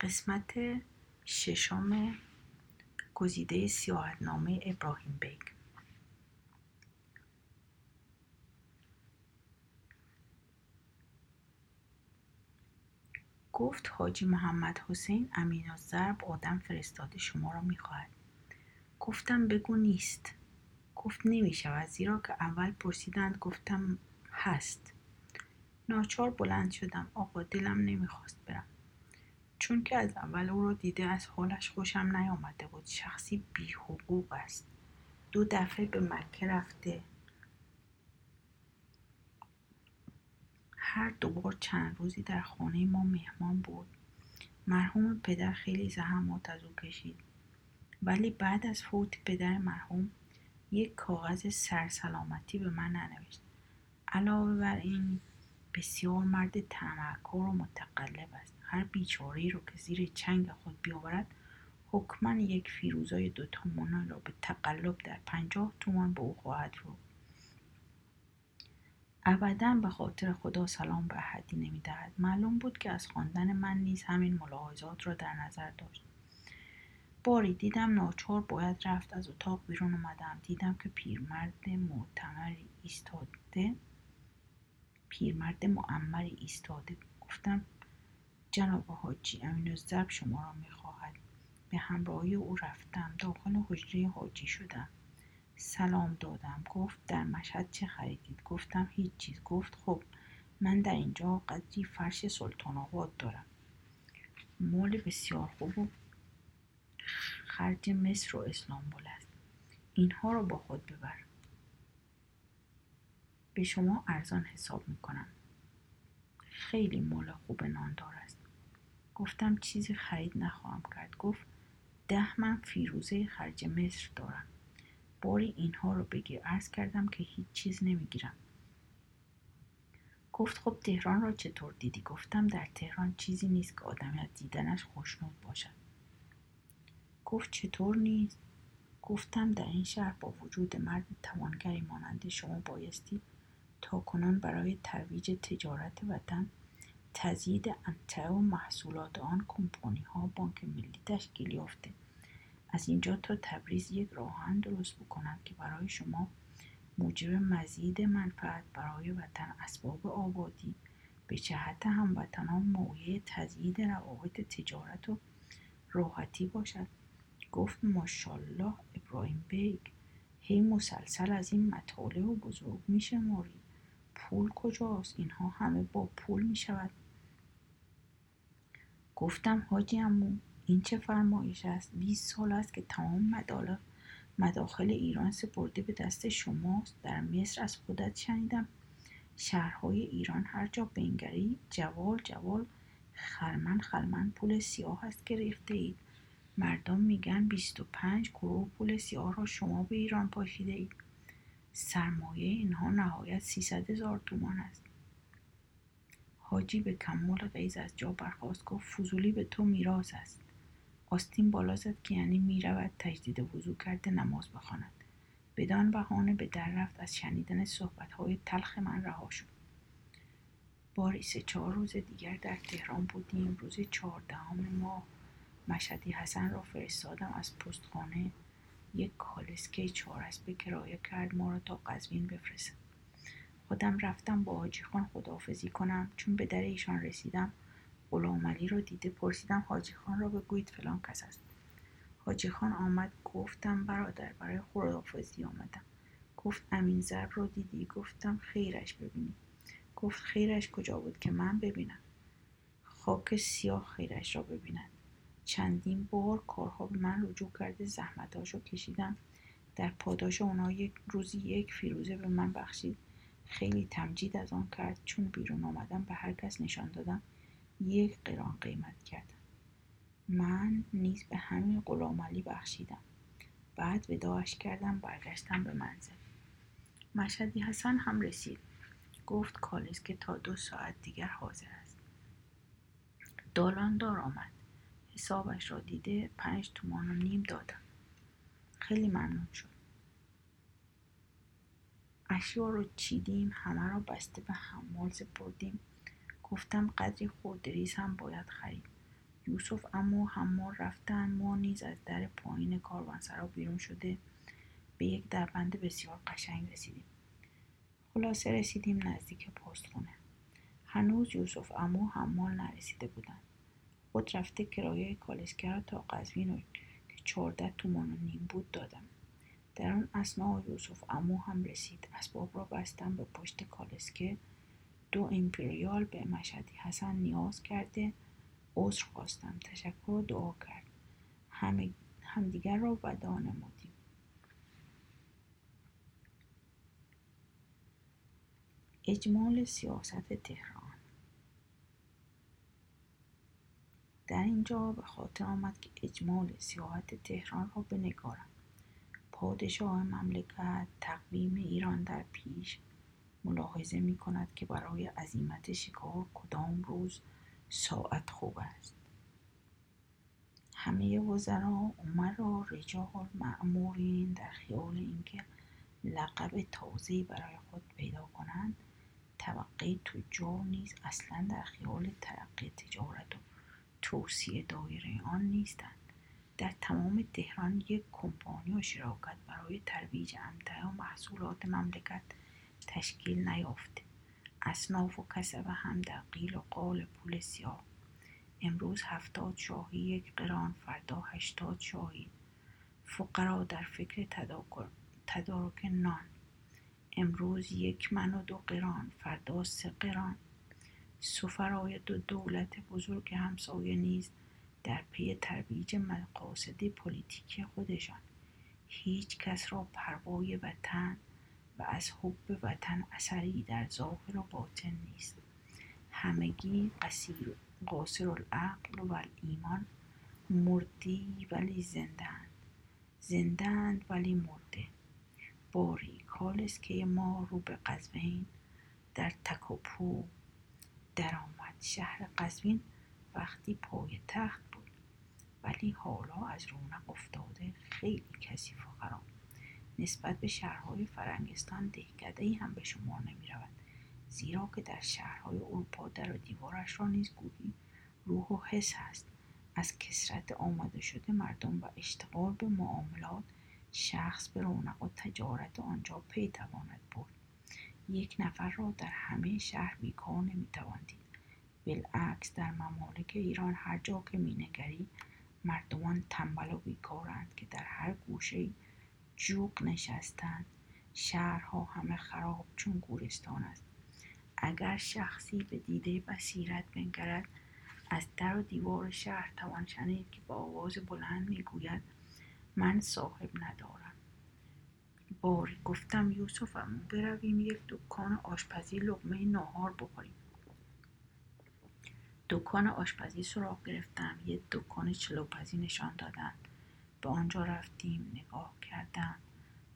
قسمت ششم گزیده سیاحتنامه ابراهیم بیگ. گفت حاجی محمد حسین امین ضرب آدم فرستاده شما را می‌خواهد. گفتم بگو نیست. گفت نمی شود زیرا که اول پرسیدند گفتم هست. ناچار بلند شدم. آقا دلم نمی‌خواست برم. چون که از اول او را دیده از حالش خوشم نیامده بود. شخصی بی حقوق است. دو دفعه به مکه رفته. هر دوبار چند روزی در خانه ما مهمان بود. مرحوم پدر خیلی زحمات از او کشید. ولی بعد از فوت پدر مرحوم یک کاغذ سرسلامتی به من ننوشت. علاوه بر این بسیار مرد تمکر و متقلب است. هر بیچاره رو که زیر چنگ خود بیاورد حکما یک فیروزای دو تومان را به تقلب در پنجاه تومان به او خواهد فروخت ابدا به خاطر خدا سلام به احدی نمی‌دهد. معلوم بود که از خواندن من نیز همین ملاحظات را در نظر داشت. باری دیدم ناچار باید رفت از اتاق بیرون اومدم. دیدم که پیرمرد معتمری ایستاده پیرمرد معمری ایستاده. گفتم جناب حاجی امین الزب شما را می‌خواهد. به همراهی او رفتم. داخل حجره حاجی شدم. سلام دادم. گفت در مشهد چه خریدید؟ گفتم هیچ چیز. گفت خب من در اینجا قدری فرش سلطان آباد دارم. مال بسیار خوب و خرج مصر و اسلامبول است. اینها را با خود ببر. به شما ارزان حساب می‌کنم. خیلی مال خوب ناندار است. گفتم چیزی خرید نخواهم کرد. گفت ده من فیروزه خرج مصر دارم. باری اینها رو بگیر. عرض کردم که هیچ چیز نمی‌گیرم. گفت خب تهران را چطور دیدی؟ گفتم در تهران چیزی نیست که آدمی از دیدنش خوشنود باشد. گفت چطور نیست؟ گفتم در این شهر با وجود مرد توانگری مانند شما بایستی تا کنان برای ترویج تجارت وطن تزیید انتع و محصولات آن کمپانی ها بانک ملی تشکیل یافته. از اینجا تا تبریز یک راهن درست بکنم که برای شما موجب مزید منفعت برای وطن اسباب آبادی به جهت هموطنان مویه تزیید روابط تجارت و راحتی باشد. گفت ماشالله ابراهیم بیگ هی مسلسل از این مطالع و بزرگ میشه موری پول کجاست؟ اینها همه با پول می‌شود. گفتم حاجی امو این چه فرمایش است؟ 20 سال است که تمام مداخل ایران سپرده به دست شماست. در مصر از خودت شنیدم. شهرهای ایران هر جا بنگری جوال جوال خرمن خرمن پول سیاه است که ریخته اید مردم میگن 25 کروه پول سیاه را شما به ایران پاشیده اید. سرمایه اینها نهایت 300 هزار تومان است. حاجی به کمال غیز از جا برخواست گفت فضولی به تو میراث است. آستین بالا زد که یعنی می‌رود تجدید وضوع کرده نماز بخواند. بدان بهانه به در رفت از شنیدن صحبتهای تلخ من رها شد. باری سه چهار روز دیگر در تهران بودیم روز چهاردهم ماه مشهدی حسن را فرستادم از پستخانه. یک کالسکه به کرایه کرد ما را تا قزوین بفرستد خودم رفتم با حاجی خان خداحافظی کنم چون به در ایشان رسیدم. غلام علی را دیده پرسیدم حاجی خان را بگویید فلان کس است. حاجی خان آمد گفتم برادر برای خداحافظی آمدم. گفت امین زرب را دیدی؟ گفتم خیرش ببینی. گفت خیرش کجا بود که من ببینم؟ خاک سیاه خیرش را ببیند. چندین بار کارها به من رجوع کرده زحمتاش رو کشیدم. در پاداش اونا یک روزی یک فیروزه به من بخشید. خیلی تمجید از آن کرد چون بیرون آمدم به هر کس نشان دادم. یک قران قیمت کردم. من نیز به همین غلام علی بخشیدم. بعد وداعش کردم برگشتم به منزل. مشهدی حسن هم رسید. گفت کالس که تا دو ساعت دیگر حاضر است. دالاندار آمد. حسابش را دیده پنج تومان و نیم دادم. خیلی ممنون شد. اشیا رو چیدیم همه را بسته به حمال سپردیم. گفتم قدری خوردریز هم باید خرید یوسف اما همار رفتن ما نیز از در پایین کاروانسرا بیرون شده. به یک دربند بسیار قشنگ رسیدیم. خلاصه رسیدیم نزدیک پستخونه هنوز یوسف امو حمال نرسیده بودند. خود رفته کرایه کالسکه را تا قزوین که چهارده تومان و نیم بود دادم. در آن اسنا یوسف امو هم رسید. اسباب را بستم به پشت کالسکه. دو امپریال به مشهدی حسن نیاز کرده. عذر خواستم. تشکر و دعا کرد. همه همدیگر را ودا نمودیم. اجمال سیاست تهران در اینجا به خاطر آمد که اجمال سیاحت تهران را بنگارم. پادشاه مملکت تقویم ایران در پیش ملاحظه می کند که برای عظیمت شکار کدام روز ساعت خوب است. همه وزرا عمرا رجال معمورین در خیال اینکه لقب تازه برای خود پیدا کنند طبقه تجار نیز اصلا در خیال ترقی تجارت و توصیه دایره آن نیستند. در تمام تهران یک کمپانی و شراکت برای ترویج امتع و محصولات مملکت تشکیل نیافته. اصناف و کسبه هم در قیل و قال پول سیاه. امروز هفتاد شاهی یک قران فردا هشتاد شاهی. فقرا در فکر تدارک نان. امروز یک من دو قران فردا سه قران. سفرای دو دولت بزرگ همسایه نیز در پی ترویج مقاصد پلیتیکی خودشان. هیچ کس را پروای وطن و از حب وطن اثری در ظاهر و باطن نیست. همگی قصیر قاصر العقل و ایمان مردی ولی زندند زندند ولی مرده. باری کالسکه ما رو به قزوین در تک و پو درآمد شهر قزوین وقتی پای تخت بود. ولی حالا از رونق افتاده خیلی کثیف و خراب. نسبت به شهرهای فرنگستان دهکده هم به شما نمی رود زیرا که در شهرهای اروپا در و دیوارش را نیز گویی روح و حس هست. از کسرت آمده شده مردم و اشتغال به معاملات شخص به رونق و تجارت آنجا پی تواند برد. یک نفر را در همه شهر بیکار نمی‌توان دید. بالعکس در ممالک ایران هر جا که مینگری مردمان تنبل و بیکارند که در هر گوشه جوق نشستند. شهرها همه خراب چون گورستان است. اگر شخصی به دیده بصیرت بنگرد از در و دیوار شهر توان شنید که با آواز بلند می‌گوید من صاحب ندارم. باری گفتم یوسفم برویم یک دکان آشپزی لقمه ناهار بخوریم. دکان آشپزی سراغ گرفتم یه دکان چلوپزی نشان دادند به آنجا رفتیم نگاه کردم.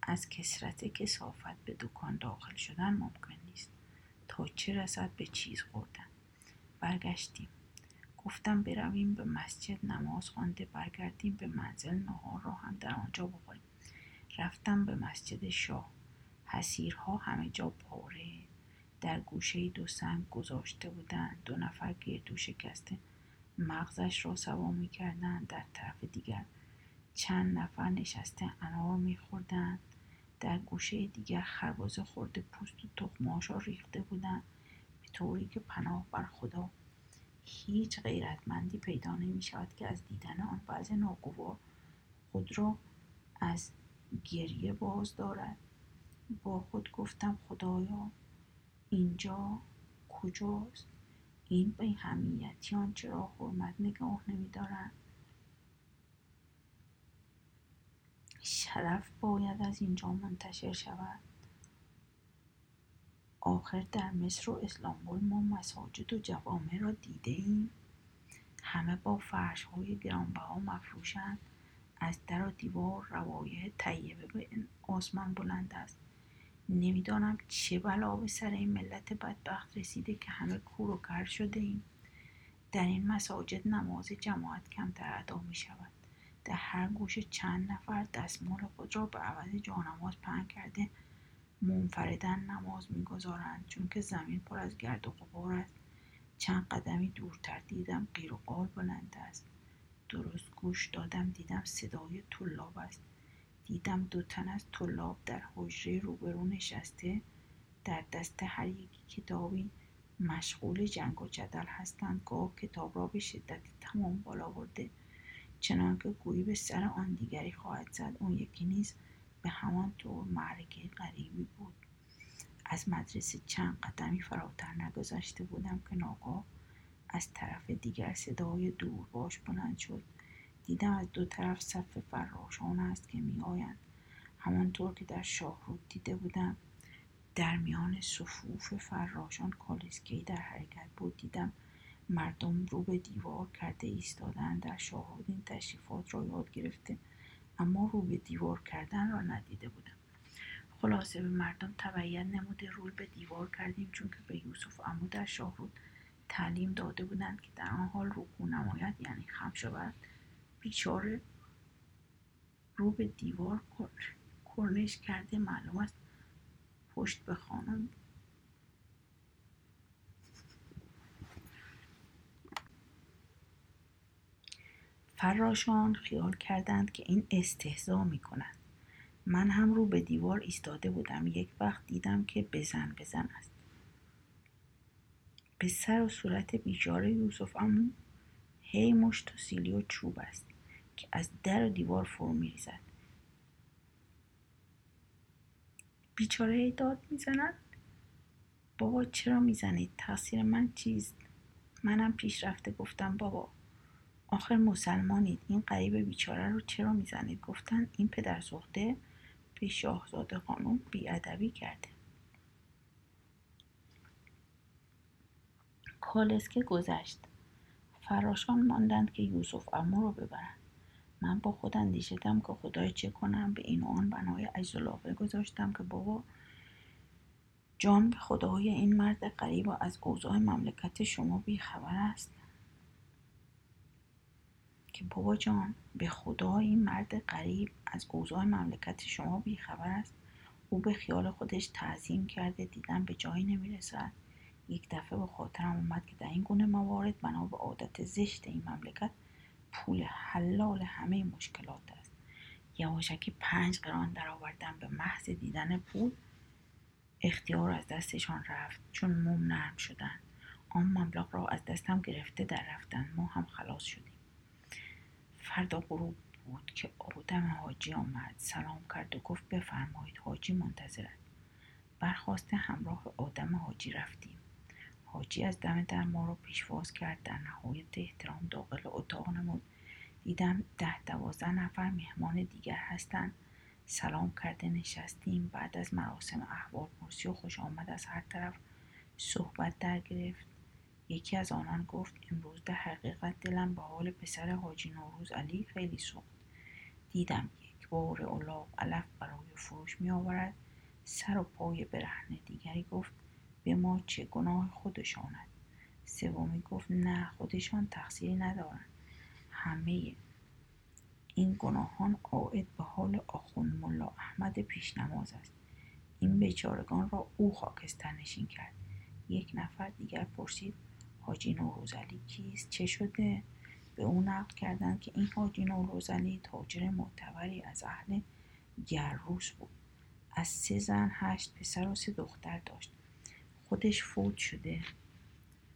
از کسرت کسافت به دکان داخل شدن ممکن نیست. تا چه رسد به چیز خوردن. برگشتیم. گفتم برویم به مسجد نماز خوانده برگردیم به منزل نهار را هم در آنجا بخوریم. رفتم به مسجد شاه. حسیرها همه جا پاره. در گوشه دو سنگ گذاشته بودند. دو نفر گردو شکسته مغزش را سوا می‌کردند. در طرف دیگر چند نفر نشسته انار میخوردند. در گوشه دیگر خربازه خورده پوست و تخماش را ریخته بودند. به طوری که پناه بر خدا. هیچ غیرتمندی پیدا نمی شود که از دیدن آن وضع ناگوار خود را از گریه باز دارد. با خود گفتم خدایا اینجا کجاست؟ این به همیتیان چرا حرمت نگاه نمیدارند شرف باید از اینجا منتشر شود. آخر در مصر و اسلامبول ما مساجد و جوامع را دیده ایم همه با فرش های گرانبها مفروشند. از در و دیوار روایه طیبه به آسمان بلند است. نمی‌دانم چه بلا به سر این ملت بدبخت رسیده که همه کور و کر شده ایم. در این مساجد نماز جماعت کمتر ادا می شود در هر گوشه چند نفر دستمال خود را به عوض جانماز پهن کرده منفردن نماز می‌گذارند چون که زمین پر از گرد و غبار است. چند قدمی دورتر دیدم قیر و قال بلند است. درست گوش دادم دیدم صدای طلاب است. دیدم دو تن از طلاب در حجره روبرو نشسته. در دست هر یکی کتابی مشغول جنگ و جدل هستند. گاه کتاب را به شدت تمام بالا برده. چنانکه گویی به سر آن دیگری خواهد زد. اون یکی نیز به همان طور معرکه غریبی بود. از مدرسه چند قدمی فراتر نگذشته بودم که ناگاه از طرف دیگر صدای دور باش بلند شد. دیدم از دو طرف صف فراشان است که میآیند. همانطور که در شاهرود دیده بودم در میان صفوف فراشان کالسکی در حرکت بود دیدم مردم رو به دیوار کرده ایستادن در شاهرود این تشریفات را یاد گرفته اما رو به دیوار کردن را ندیده بودم. خلاصه به مردم تبعیت نموده روی به دیوار کردیم چون که به یوسف امو در شاهرود تعلیم داده بودند که در آن حال رکوع نماید یعنی خم شود. بیچاره رو به دیوار کرنش کرده. معلوم است پشت به خانم فراشان خیال کردند که این استهزا می کند. من هم رو به دیوار ایستاده بودم. یک وقت دیدم که بزن بزن است. به سر و صورت بیچاره یوسف امو هی مشت و سیلی و چوب است که از در و دیوار فرو میریزد. بیچاره هی داد می‌زند؟ بابا چرا می‌زنید تقصیر من چیست؟ منم پیش رفته گفتم بابا. آخر مسلمانید. این قریب بیچاره رو چرا می‌زنید؟ گفتن این پدر سخته به شاهزاده خانم بیادبی کرده. کالسکه گذشت. فراشان ماندند که یوسف امو رو ببرند. من با خود اندیشیدم که خدای چه کنم. به این و آن بنای اجزلاقه گذاشتم که بابا جان به خدای این مرد قریب و از اوضاع مملکت شما بیخبر است. که بابا جان به خدا این مرد قریب از اوضاع مملکت شما بیخبر است. او به خیال خودش تعظیم کرده دیدن به جایی نمی‌رسد. یک دفعه به خاطرم اومد که در این گونه موارد بنا به عادت زشت این مملکت پول حلال همه مشکلات است. یواشکی پنج قران درآوردن به محض دیدن پول اختیار از دستشان رفت چون موم نرم شدن. آن مبلغ را از دستم گرفته در رفتن ما هم خلاص شدیم. فردا غروب بود که آدم حاجی آمد سلام کرد و گفت بفرمایید حاجی منتظرد. برخواست همراه آدم حاجی رفتیم. حاجی از دم در ما را پیشواز کرد. در نهایت احترام داخل اتاق نمود دیدم ده دوازده نفر مهمان دیگر هستند سلام کرده نشستیم. بعد از مراسم احوال پرسی و خوش آمد از هر طرف صحبت در گرفت. یکی از آنان گفت امروز در حقیقت دلم به حال پسر حاجی نوروز علی خیلی سوخت. دیدم یک بار اولاغ علف برای فروش می آورد سر و پای برهنه دیگری گفت به ما چه گناه خودشاند سومی گفت نه خودشان تقصیری ندارند. همه این گناهان عائد به حال آخوند ملا احمد پیشنماز است. این بیچارگان را او خاکستر نشین کرد. یک نفر دیگر پرسید حاجی نوروزعلی کیست؟ چه شده؟ به او نقل کردند که این حاجی نوروزعلی تاجر معتبری از اهل گروس بود. از سه زن هشت پسر و سه دختر داشت. خودش فوت شده.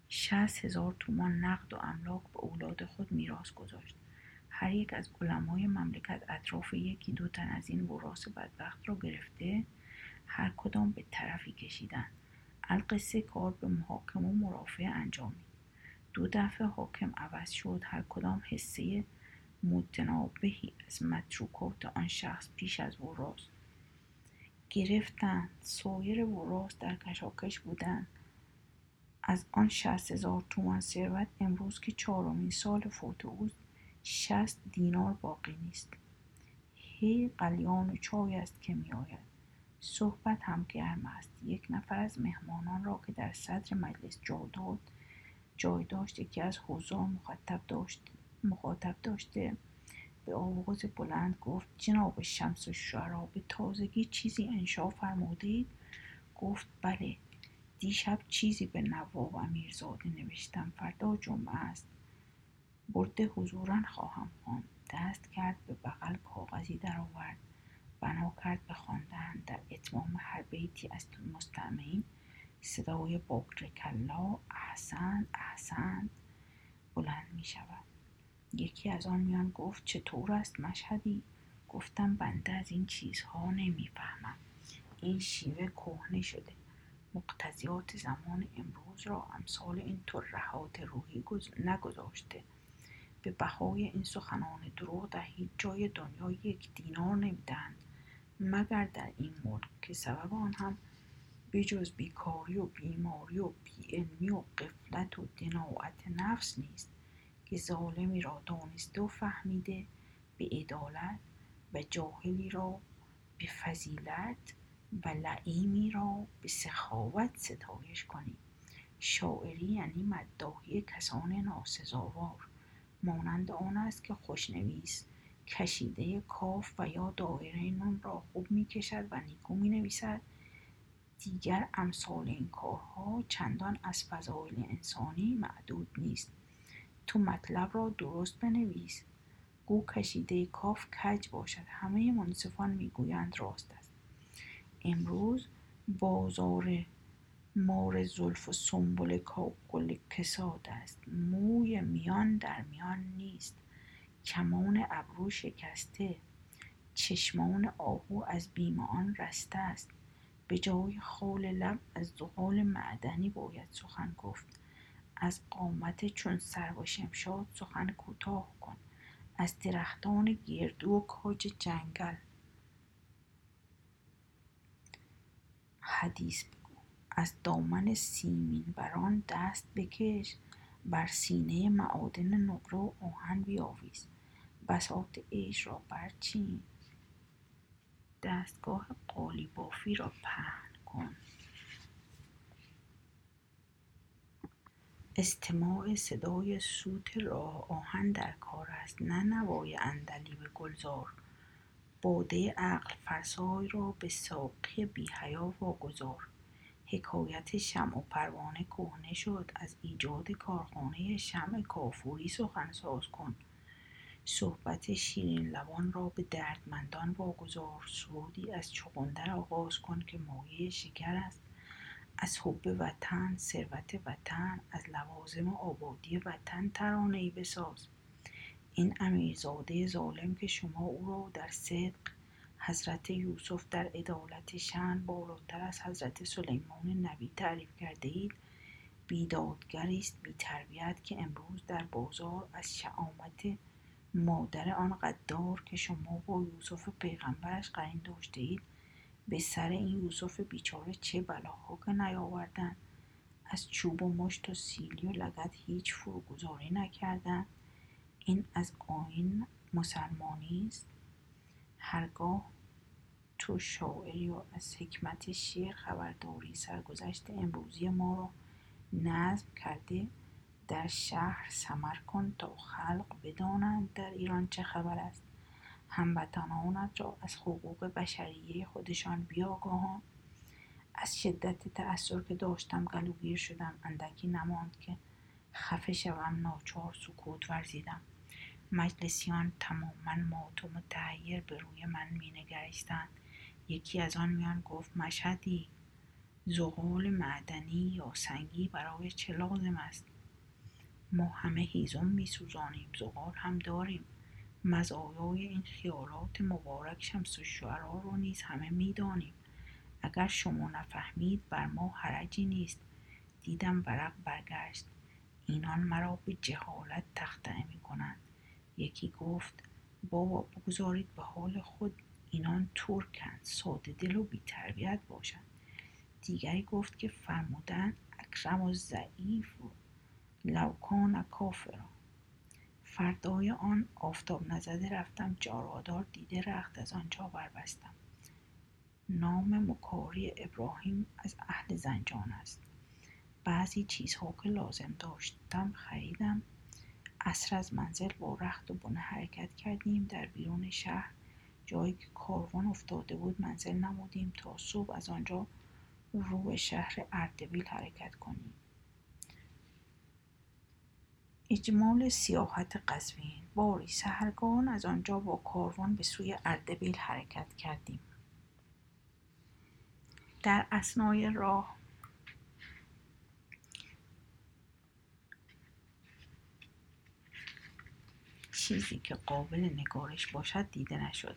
شست هزار تومان نقد و املاک به اولاد خود میراث گذاشت. هر یک از علمای مملکت اطراف یکی دو تن از این وراث بدبخت را گرفته هر کدام به طرفی کشیدن. القصه کار به محاکم و مرافع انجامید دو دفعه حاکم عوض شد هر کدام حسه متنابهی از متروکات آن شخص پیش از وراث. گرفتند سایر وراث در کشاکش بودند از آن شست هزار تومان ثروت امروز که چهارمین سال فوت اوست شست دینار باقی نیست. هی قلیان و چای است که میآید. صحبت هم گرم است. یک نفر از مهمانان را که در صدر مجلس جا داد جای داشت یکی از حضار مخاطب داشت مخاطب داشته به آواز بلند گفت جناب شمس و شعرا به تازگی چیزی انشا فرمودید؟ گفت بله دیشب چیزی به نواب امیرزاده نوشتم فردا جمعه است. برده حضورا خواهم خواند. دست کرد به بغل کاغذی درآورد. بنا کرد به خواندن. در اتمام هر بیتی از مستمعین صدای کلا احسن احسن بلند می شود یکی از آن میان گفت چطور است مشهدی؟ گفتم بنده از این چیزها نمی‌فهمم. این شیوه کهنه شده. مقتضیات زمان امروز را امثال این ترهات روحی نگذاشته. به بهای این سخنان دروغ در هیچ جای دنیا یک دینار نمی‌دهند. مگر در این ملک که سبب آن هم بجز بیکاری و بیماری و بیعلمی و قفلت و دناعت نفس نیست؟ که ظالمی را دانسته و فهمیده به عدالت و جاهلی را به فضیلت و لعیمی را به سخاوت ستایش کنیم. شاعری یعنی مداحی کسان ناسزاوار. مانند آن است که خوشنویس کشیده کاف و یا دایره نون را خوب می کشد و نیکو می نویسد دیگر امثال این کارها چندان از فضایل انسانی معدود نیست. تو مطلب را درست بنویس. گو کشیده کاف کج باشد. همه منصفان می‌گویند راست است. امروز بازار مار زلف و سنبل کاکل کساد است. موی میان در میان نیست. کمان ابرو شکسته. چشمان آهو از بیم آن رسته است. به جای خال لب از زغال معدنی باید سخن گفت. از قامت چون سر و شمشاد سخن کوتاه کن. از درختان گردو و کاج جنگل. حدیث بگو. از دامن سیمین بران دست بکش. بر سینه معادن نقره و آهن بیاویز. بساط عیش را برچین دستگاه قالیبافی را پهن کن. استماع صدای سوت راه آهن در کار است نه نوای به گلزار. باده عقل فرسای را به ساقی بیحیا واگذار. حکایت شمع و پروانه کهنه شد از ایجاد کارخانه شمع کافوری سخن ساز کن. صحبت شیرین لبان را به دردمندان واگذار سرودی از چغندر آغاز کن که مایه شکر است. از حب وطن ثروت وطن از لوازم آبادی وطن ترانه ای بساز. این امیرزاده ظالم که شما او را در صدق حضرت یوسف در عدالت شن بالاتر از حضرت سلیمان نبی تعریف کرده اید بیدادگری بی تربیت که امروز در بازار از شعامت مادر آن قدار که شما با یوسف پیغمبرش قرین داشته اید به سر این یوسف بیچاره چه بلاها که نیاوردن؟ از چوب و مشت و سیلی و لگت هیچ فروگذاری نکردن؟ این از آین مسلمانی است؟ هرگاه تو شاعری و از حکمت شعر خبرداری سرگذشت امروزی ما را نظم کرده در شهر سمر کن تا خلق بدانند در ایران چه خبر است. هموطنانت را از حقوق بشریه خودشان بیاگاهان. از شدت تأثیر که داشتم گلوگیر شدم اندکی نماند که خفه شوم ناچار سکوت ورزیدم. مجلسیان تماما مات و متحیر به روی من مینگریستند. یکی از آن میان گفت مشهدی زغال معدنی یا سنگی برای چه لازم است؟ ما همه هیزم میسوزانیم زغال هم داریم. مزایای این خیالات مبارک شمس شعرا رو نیز همه می‌دانیم. اگر شما نفهمید بر ما حرجی نیست. دیدم ورق برگشت. اینان مرا به جهالت تخته می کنند یکی گفت بابا بگذارید به حال خود اینان ترکند. ساده دل و بیتربیت باشند. دیگری گفت که فرمودن اکرم و ضعیف و لوکان کافران. فردای آن آفتاب نزده رفتم جارادار دیده رخت از آنجا بربستم. نام مکاری ابراهیم از اهل زنجان است. بعضی چیزها که لازم داشتم خریدم. اصر از منزل با رخت و بنه حرکت کردیم در بیرون شهر. جایی که کاروان افتاده بود منزل نمودیم تا صبح از آنجا رو به شهر اردبیل حرکت کنیم. اجمال سیاحت قزوین. باری سهرگان از آنجا با کاروان به سوی اردبیل حرکت کردیم. در اسنای راه. چیزی که قابل نگارش باشد دیده نشد.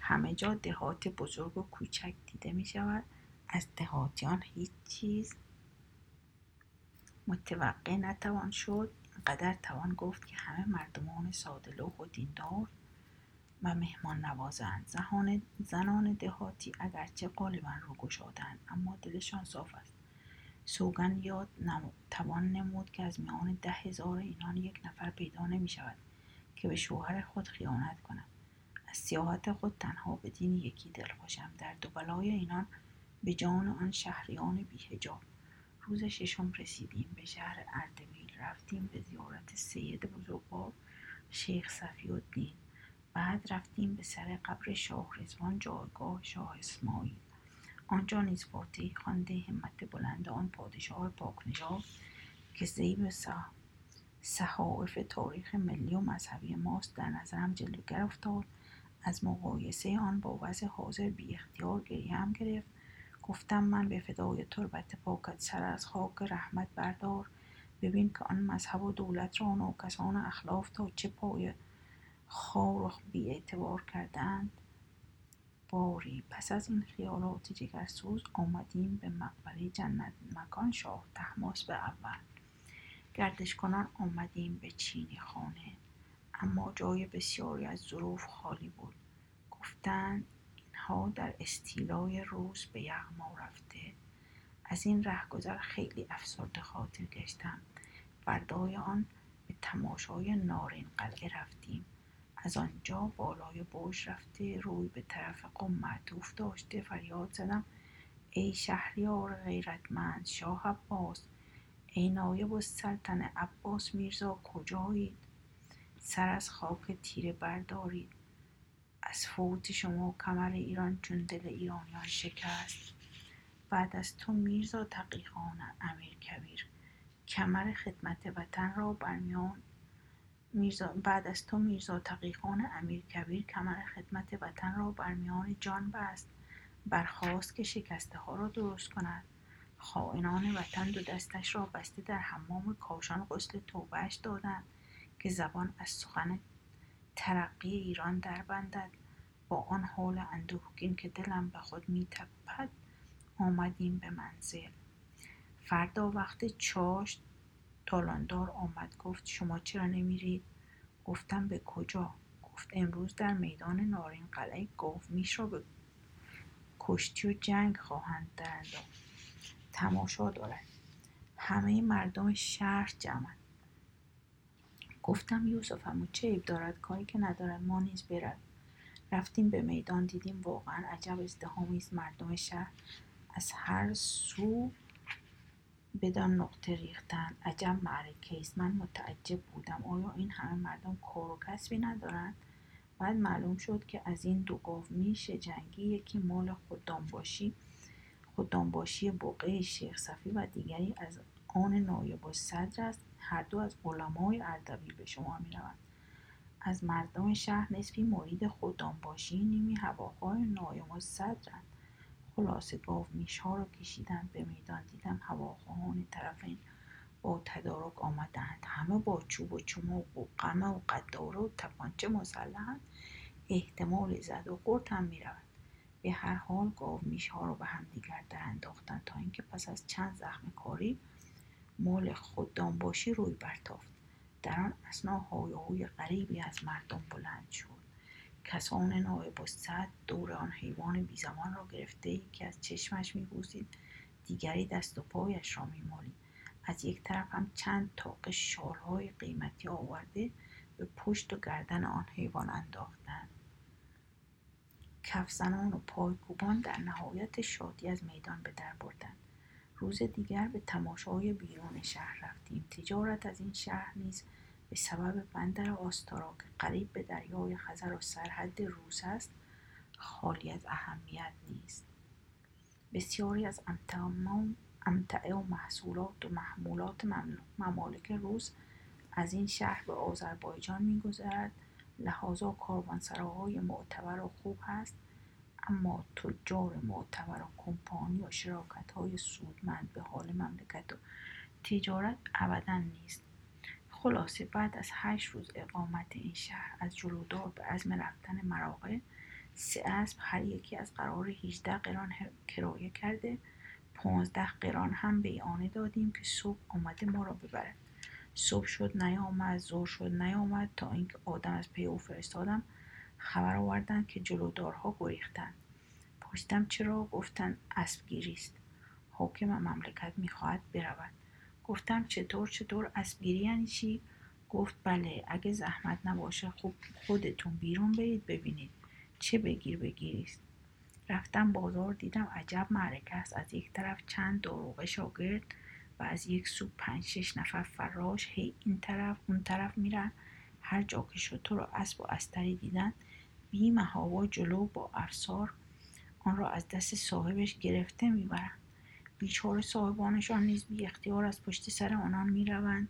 همه جا دهات بزرگ و کوچک دیده می شود. از دهاتیان هیچ چیز متوقع نتوان شد. اینقدر توان گفت که همه مردمان سادلوح و دیندار و مهمان نوازند زهان زنان دهاتی اگرچه غالبا رو گشادند اما دلشان صاف است. سوگن یاد توان نمود که از میان ده هزار اینان یک نفر پیدا نمی شود که به شوهر خود خیانت کند از سیاحت خود تنها به دین یکی دل باشم. در دو بلای اینان به جان آن شهریان بیهجاب روز ششم رسیدیم به شهر اردبیل. رفتیم به زیارت سید بزرگوار شیخ صفی الدین بعد رفتیم به سر قبر شاه رزوان جایگاه شاه اسماعیل. آنجا نیز فاتحی خوانده همت بلند آن پادشاه پاکنژاد که زیب صحائف تاریخ ملی و مذهبی ماست در نظرم جلوگر افتاد. از مقایسه آن با وضع حاضر بی اختیار گریه هم گرفت. گفتم من به فدای تربت پاکت سر از خاک رحمت بردار. ببین که آن مذهب و دولت را ناکسان اخلاف تا چه پای خار و بی اعتبار کردند؟ باری پس از این خیالات جگرسوز آمدیم به مقبره جنت مکان شاه تحماس به اول. گردش کنان آمدیم به چینی خانه اما جای بسیاری از ظروف خالی بود. گفتند اینها در استیلای روز به یغما رفته. از این رهگذر خیلی افسرده خاطر گشتم. فردای آن به تماشای نارین قلعه رفتیم. از آنجا بالای برج رفته روی به طرف قم معطوف داشته فریاد زدم. ای شهریار غیرتمند شاه عباس. ای نایب السلطنه عباس میرزا کجایید؟ سر از خاک تیره بردارید. از فوت شما کمر ایران چون دل ایرانیان شکست. بعد از تو میرزا تقیخان امیر کبیر. کمر خدمت وطن را برمیان میرزا بعد از تو میرزا تقیخان امیر کبیر کمر خدمت وطن را بر میان جان بست. برخواست که شکسته ها را درست کند. خائنان وطن دو دستش را بسته در حمام کاشان غسل توبهش دادند که زبان از سخن ترقی ایران در بندد. با آن حال اندوهگین که دلم به خود میتپد آمدیم به منزل. فردا وقت چاشت تالاندار آمد گفت شما چرا نمیرید؟ گفتم به کجا؟ گفت امروز در میدان نارین قلعه میش را به کشتی و جنگ خواهند در تماشا دارد. همه مردم شهر جمعند گفتم یوسف همو چه عیب دارد؟ کاری که ندارد ما نیز برد. رفتیم به میدان دیدیم واقعا عجب ازدهامی است مردم شهر. از هر سو بدان نقطه ریختن. عجب معرکه است. من متعجب بودم. آیا این همه مردم کار و کسبی ندارند بعد معلوم شد که از این دو گاو میشه جنگی. یکی مال خوددان باشی بقعه شیخ صفی و دیگری از آن نایب صدر است. هر دو از علمای اردبیل به شما می‌روند. از مردم شهر نصفی مرید باشی نیمی هواخواه نایب صدرند خلاصه گاو ها را کشیدن به میدان دیدم هواخواهان طرفین با تدارک آمدند. همه با چوب و چماق و قمه و قداره و تپانچه مسلحند احتمال زد و قرد هم می‌رود. به هر حال گاو ها را به همدیگر در انداختند تا اینکه پس از چند زخم کاری مال خوددان باشی روی برتافت. در آن اسنا های غریبی از مردم بلند شد. کسان نایب صد دور آن حیوان بیزمان را گرفته یکی از چشمش میبوسید. دیگری دست و پایش را میمالید. از یک طرف هم چند تاق شالهای قیمتی آورده به پشت و گردن آن حیوان انداختند. کفزنان و پایکوبان در نهایت شادی از میدان به در بردند. روز دیگر به تماشای بیرون شهر رفتیم. تجارت از این شهر نیز به سبب بندر آستارا که قریب به دریای خزر و سرحد روس است خالی از اهمیت نیست. بسیاری از امتعه و محصولات و محمولات ممالک روس از این شهر به آذربایجان میگذرد. لحاظا کاروانسراهای معتبر و خوب هست اما تجار معتبر و کمپانی و شراکت های سودمند به حال مملکت و تجارت ابدا نیست. خلاصه بعد از هشت روز اقامت این شهر از جلودار به عزم رفتن مراغه سه اسب هر یکی از قرار 18 قران کرایه کرده. پانزده قران هم به آنه دادیم که صبح آمده ما را ببرد صبح شد نیامد زور شد نیامد تا اینکه آدم از پی او فرستادم. خبر آوردند که جلودارها گریختند پرسیدم چرا؟ گفتند اسبگیری است حاکم مملکت می‌خواهد برود. گفتم چطور چطور اسبگیری یعنی چی؟ گفت بله اگه زحمت نباشه خوب خودتون بیرون برید ببینید. چه بگیر بگیری است رفتم بازار دیدم عجب معرکه است. از یک طرف چند داروغه شاگرد و از یک سو پنج شش نفر فراش. هی این طرف اون طرف میرن. هر جا که شطور و اسب و استری دیدن. بی هوا جلو با افسار آن را از دست صاحبش گرفته می‌برند بیچاره صاحبانشان نیز بی اختیار از پشت سر آنان می‌روند.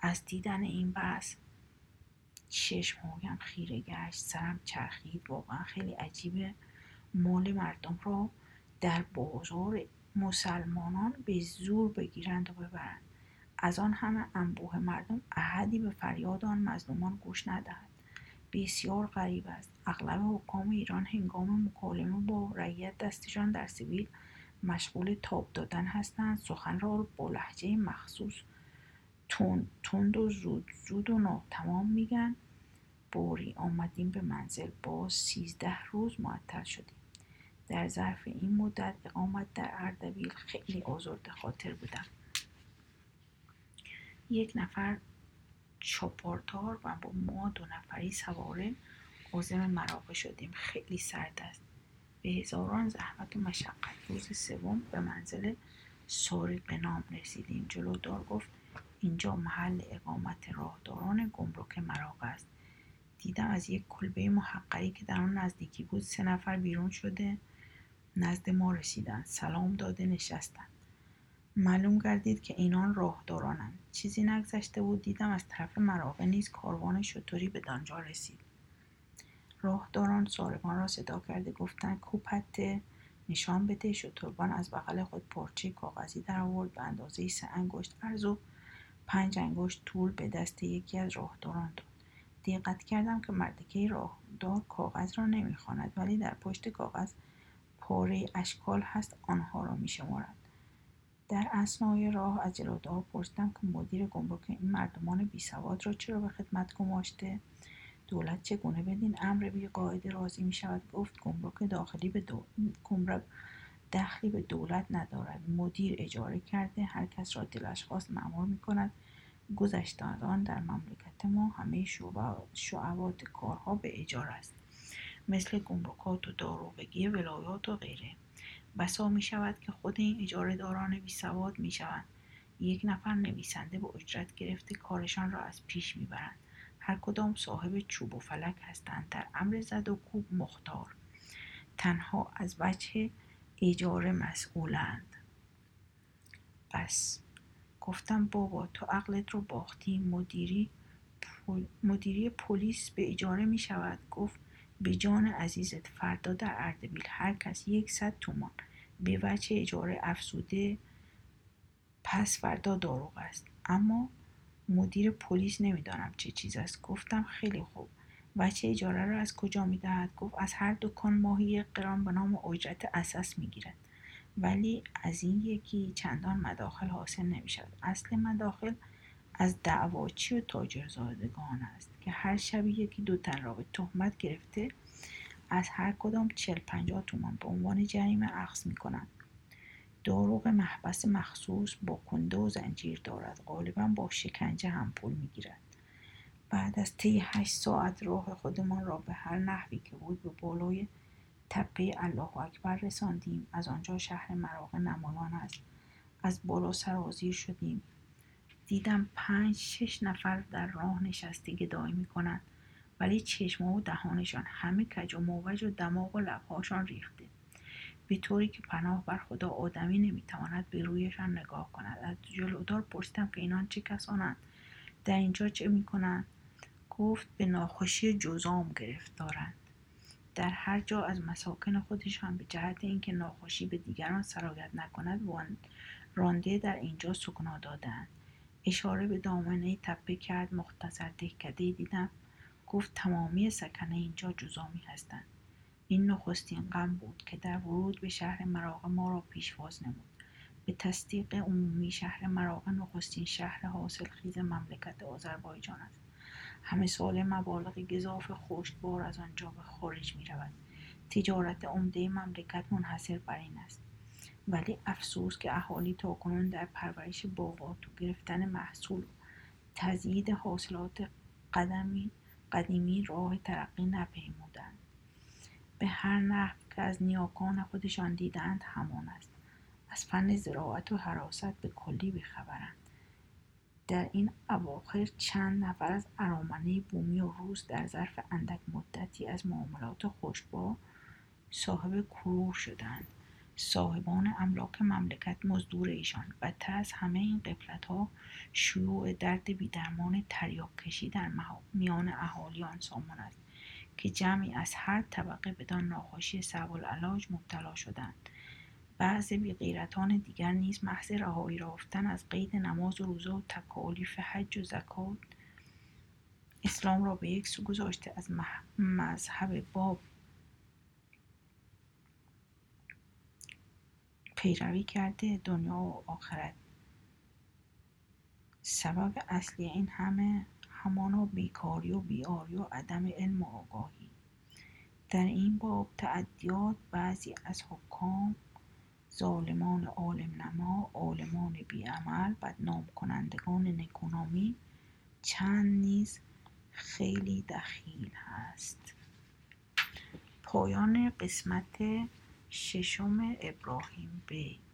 از دیدن این بحث چشمهایم خیره گشت سرم چرخید. واقعا خیلی عجیبه مال مردم را در بازار مسلمانان به زور بگیرند و ببرند. از آن همه انبوه مردم احدی به فریاد آن مظلومان گوش ندهد. بسیار غریب است. اغلب حکام ایران هنگام مکالمه با رعیت دستشان در سیویل مشغول تاب دادن هستند سخن را با لحجه مخصوص تند و زود زود و ناتمام میگن. بوری آمدیم به منزل. با سیزده روز معطل شدیم. در ظرف این مدت اقامت در اردبیل خیلی آزرده خاطر بودم. یک نفر چاپاردار و با ما دو نفری سواره عازم مراقه شدیم. خیلی سرد است. به هزاران زحمت و مشقت. روز سوم به منزل سارق نام رسیدیم. جلودار گفت اینجا محل اقامت راهداران گمرک مراقه است. دیدم از یک کلبه محقری که در آن نزدیکی بود سه نفر بیرون شده نزد ما رسیدند. سلام داده نشستند. معلوم گردید که اینان راهدارانند. چیزی نگذشته بود. دیدم از طرف مراقه نیز کاروان شطوری به دانجا رسید. راهداران سارگان را صدا کرده گفتند کوپته نشان بده شتربان از بغل خود پارچه کاغذی در آورد به اندازه سه انگشت عرض و پنج انگشت طول به دست یکی از راهداران داد. دقت کردم که مردکه راهدار کاغذ را نمی‌خواند ولی در پشت کاغذ پاره اشکال هست آنها را میشمارد. در اسنای راه از جلودار پرسیدم که مدیر گمرک این مردمان بیسواد را چرا به خدمت گماشته؟ دولت چگونه بدین امر بی قاعده راضی می شود؟ گفت گمرک داخلی به دو... گمرک دخلی به دولت ندارد. مدیر اجاره کرده هر کس را دلش خواست معمول می کند. گذشته در مملکت ما همه شعبات کارها به اجاره است. مثل گمرکات و داروغگی ولایات و غیره. بسا می شود که خود این اجاره داران بی سواد می شوند. یک نفر نویسنده به اجرت گرفته کارشان را از پیش می برند. هر کدام صاحب چوب و فلک هستند. در امر زد و کوب مختار. تنها از وجه اجاره مسئولند. پس گفتم بابا تو عقلت رو باختی. مدیری مدیری پلیس به اجاره می شود. گفت به جان عزیزت فردا در اردبیل هر کس یکصد تومان به وجه اجاره افزوده پس فردا داروغ است. اما مدیر پلیس نمی‌دانم چه چیز است. گفتم خیلی خوب. وچه اجاره را از کجا می‌دهد؟ گفت از هر دکان ماهی یک به نام اجرت اساس می‌گیرد. ولی از این یکی چندان مداخل حاصل نمی شود اصل مداخل از دعواچی و تاجرزادگان است که هر شب یکی دو تن را به تهمت گرفته از هر کدام چل پنجاه تومان به عنوان جریمه اخذ می کنند داروغ محبس مخصوص با کنده و زنجیر دارد. غالبا با شکنجه هم پول می‌گیرد. بعد از طی هشت ساعت راه خودمان را به هر نحوی که بود به بالای تپه الله اکبر رساندیم. از آنجا شهر مراغه نمایان است. از بالا سرازیر شدیم. دیدم پنج شش نفر در راه نشسته گدایی می‌کنند. ولی چشم و دهانشان همه کج و موج و دماغ و لبهاشان ریخته. به طوری که پناه بر خدا آدمی نمی‌تواند به رویشان نگاه کند. از جلودار پرسیدم که اینان چه کسانند؟ در اینجا چه می‌کنند؟ گفت به ناخوشی جزام گرفتارند. در هر جا از مساکن خودشان به جهت اینکه ناخوشی به دیگران سرایت نکند رانده در اینجا سکنا دادند. اشاره به دامنه تپه کرد مختصر دهکده دیدم. گفت تمامی سکنه اینجا جزامی هستند. این نخستین غم بود که در ورود به شهر مراغه ما را پیشواز نمود. به تصدیق عمومی شهر مراغه نخستین شهر حاصل خیز مملکت آذربایجان است. همه سال مبالغ گذاف خشکبار از آنجا به خارج می رود تجارت عمده مملکت منحصر بر این است. ولی افسوس که اهالی تاکنون در پرورش باغات و گرفتن محصول تزیید حاصلات قدمی قدیمی راه ترقی نپیمودند. به هر نحو که از نیاکان خودشان دیدند همان است. از فن زراعت و حراست به کلی بخبرند در این اواخر چند نفر از ارامنه بومی و روز در ظرف اندک مدتی از معاملات خوشبا صاحب کرور شدند. صاحبان املاک مملکت مزدور ایشان. بدتر از همه این قفلت ها شیوع درد بیدرمان تریاک کشی در میان اهالی آن سامان است. که جمعی از هر طبقه بدان ناخوشی صعب العلاج مبتلا شدند. بعض بیغیرتان دیگر نیز محض رهایی رافتن از قید نماز و روزه و تکالیف حج و زکات اسلام را به یک سو گذاشته از مذهب باب پیروی کرده دنیا و آخرت. سبب اصلی این همه همانا بیکاری و بیاری و عدم علم و آگاهی. در این باب تعدیات بعضی از حکام ظالمان عالم نما عالمان بیعمل بدنام کنندگان نکونامی چند نیز خیلی دخیل هست. پایان قسمت ششم ابراهیم بیگ.